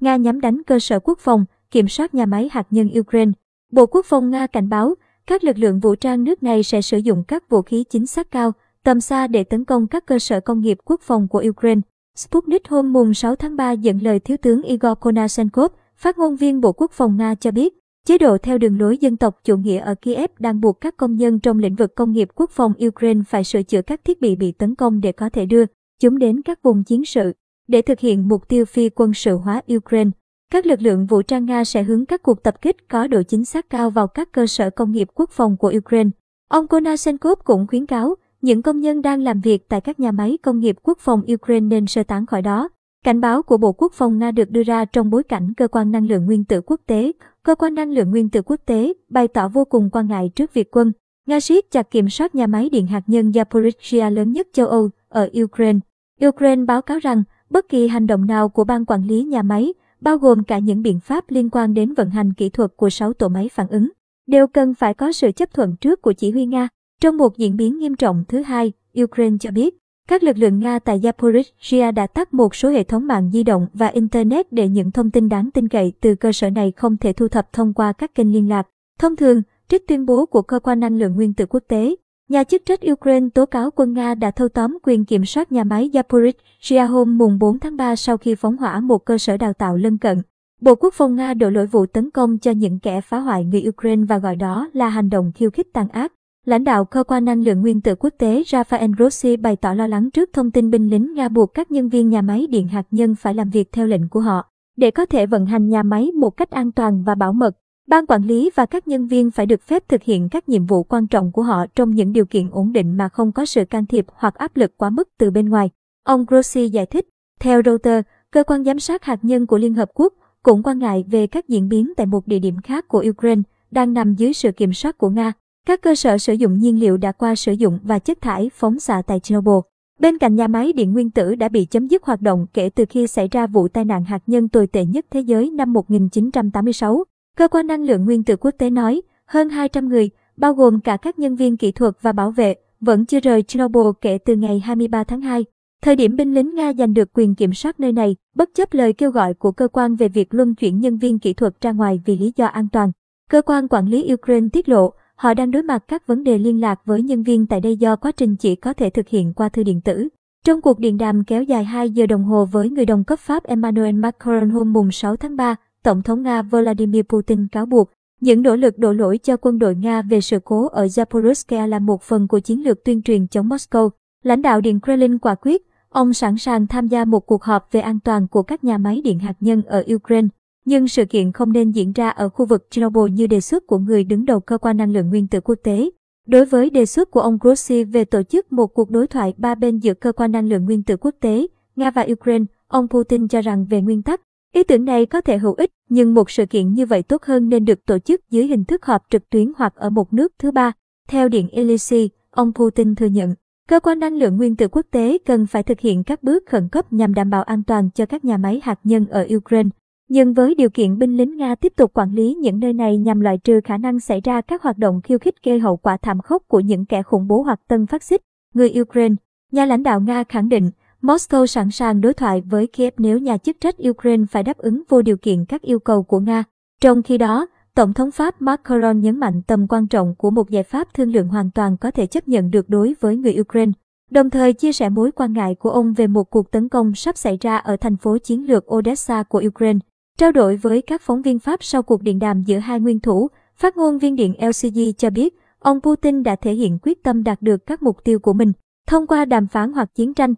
Nga nhắm đánh cơ sở quốc phòng, kiểm soát nhà máy hạt nhân Ukraine. Bộ Quốc phòng Nga cảnh báo, các lực lượng vũ trang nước này sẽ sử dụng các vũ khí chính xác cao, tầm xa để tấn công các cơ sở công nghiệp quốc phòng của Ukraine. Sputnik hôm mùng 6 tháng 3 dẫn lời Thiếu tướng Igor Konashenkov, phát ngôn viên Bộ Quốc phòng Nga cho biết, chế độ theo đường lối dân tộc chủ nghĩa ở Kiev đang buộc các công nhân trong lĩnh vực công nghiệp quốc phòng Ukraine phải sửa chữa các thiết bị bị tấn công để có thể đưa chúng đến các vùng chiến sự. Để thực hiện mục tiêu phi quân sự hóa Ukraine, các lực lượng vũ trang Nga sẽ hướng các cuộc tập kích có độ chính xác cao vào các cơ sở công nghiệp quốc phòng của Ukraine. Ông Konashenkov cũng khuyến cáo, những công nhân đang làm việc tại các nhà máy công nghiệp quốc phòng Ukraine nên sơ tán khỏi đó. Cảnh báo của Bộ Quốc phòng Nga được đưa ra trong bối cảnh Cơ quan Năng lượng Nguyên tử Quốc tế, Cơ quan Năng lượng Nguyên tử Quốc tế bày tỏ vô cùng quan ngại trước việc quân Nga siết chặt kiểm soát nhà máy điện hạt nhân Zaporizhia lớn nhất châu Âu ở Ukraine. Ukraine báo cáo rằng bất kỳ hành động nào của ban quản lý nhà máy, bao gồm cả những biện pháp liên quan đến vận hành kỹ thuật của 6 tổ máy phản ứng, đều cần phải có sự chấp thuận trước của chỉ huy Nga. Trong một diễn biến nghiêm trọng thứ hai, Ukraine cho biết, các lực lượng Nga tại Zaporizhia đã tắt một số hệ thống mạng di động và Internet để những thông tin đáng tin cậy từ cơ sở này không thể thu thập thông qua các kênh liên lạc. Thông thường, trích tuyên bố của Cơ quan Năng lượng Nguyên tử Quốc tế, nhà chức trách Ukraine tố cáo quân Nga đã thâu tóm quyền kiểm soát nhà máy Zaporizhia hôm mùng 4 tháng 3 sau khi phóng hỏa một cơ sở đào tạo lân cận. Bộ Quốc phòng Nga đổ lỗi vụ tấn công cho những kẻ phá hoại người Ukraine và gọi đó là hành động khiêu khích tàn ác. Lãnh đạo cơ quan năng lượng nguyên tử quốc tế Rafael Grossi bày tỏ lo lắng trước thông tin binh lính Nga buộc các nhân viên nhà máy điện hạt nhân phải làm việc theo lệnh của họ, để có thể vận hành nhà máy một cách an toàn và bảo mật. Ban quản lý và các nhân viên phải được phép thực hiện các nhiệm vụ quan trọng của họ trong những điều kiện ổn định mà không có sự can thiệp hoặc áp lực quá mức từ bên ngoài. Ông Grossi giải thích, theo Reuters, cơ quan giám sát hạt nhân của Liên Hợp Quốc cũng quan ngại về các diễn biến tại một địa điểm khác của Ukraine đang nằm dưới sự kiểm soát của Nga. Các cơ sở sử dụng nhiên liệu đã qua sử dụng và chất thải phóng xạ tại Chernobyl. Bên cạnh nhà máy điện nguyên tử đã bị chấm dứt hoạt động kể từ khi xảy ra vụ tai nạn hạt nhân tồi tệ nhất thế giới năm 1986. Cơ quan năng lượng nguyên tử quốc tế nói, hơn 200 người, bao gồm cả các nhân viên kỹ thuật và bảo vệ, vẫn chưa rời Chernobyl kể từ ngày 23 tháng 2. Thời điểm binh lính Nga giành được quyền kiểm soát nơi này, bất chấp lời kêu gọi của cơ quan về việc luân chuyển nhân viên kỹ thuật ra ngoài vì lý do an toàn. Cơ quan quản lý Ukraine tiết lộ, Họ đang đối mặt các vấn đề liên lạc với nhân viên tại đây do quá trình chỉ có thể thực hiện qua thư điện tử. Trong cuộc điện đàm kéo dài 2 giờ đồng hồ với người đồng cấp Pháp Emmanuel Macron hôm mùng 6 tháng 3, Tổng thống Nga Vladimir Putin cáo buộc những nỗ lực đổ lỗi cho quân đội Nga về sự cố ở Zaporizhzhia là một phần của chiến lược tuyên truyền chống Moscow. Lãnh đạo Điện Kremlin quả quyết, ông sẵn sàng tham gia một cuộc họp về an toàn của các nhà máy điện hạt nhân ở Ukraine. Nhưng sự kiện không nên diễn ra ở khu vực Chernobyl như đề xuất của người đứng đầu cơ quan năng lượng nguyên tử quốc tế. Đối với đề xuất của ông Grossi về tổ chức một cuộc đối thoại ba bên giữa cơ quan năng lượng nguyên tử quốc tế, Nga và Ukraine, ông Putin cho rằng về nguyên tắc, ý tưởng này có thể hữu ích, nhưng một sự kiện như vậy tốt hơn nên được tổ chức dưới hình thức họp trực tuyến hoặc ở một nước thứ ba. Theo Điện Elysee, ông Putin thừa nhận, cơ quan năng lượng nguyên tử quốc tế cần phải thực hiện các bước khẩn cấp nhằm đảm bảo an toàn cho các nhà máy hạt nhân ở Ukraine. Nhưng với điều kiện binh lính Nga tiếp tục quản lý những nơi này nhằm loại trừ khả năng xảy ra các hoạt động khiêu khích gây hậu quả thảm khốc của những kẻ khủng bố hoặc tân phát xít, người Ukraine, nhà lãnh đạo Nga khẳng định Moscow sẵn sàng đối thoại với Kiev nếu nhà chức trách Ukraine phải đáp ứng vô điều kiện các yêu cầu của Nga. Trong khi đó, Tổng thống Pháp Macron nhấn mạnh tầm quan trọng của một giải pháp thương lượng hoàn toàn có thể chấp nhận được đối với người Ukraine, đồng thời chia sẻ mối quan ngại của ông về một cuộc tấn công sắp xảy ra ở thành phố chiến lược Odessa của Ukraine. Trao đổi với các phóng viên Pháp sau cuộc điện đàm giữa hai nguyên thủ, phát ngôn viên điện LCG cho biết, ông Putin đã thể hiện quyết tâm đạt được các mục tiêu của mình thông qua đàm phán hoặc chiến tranh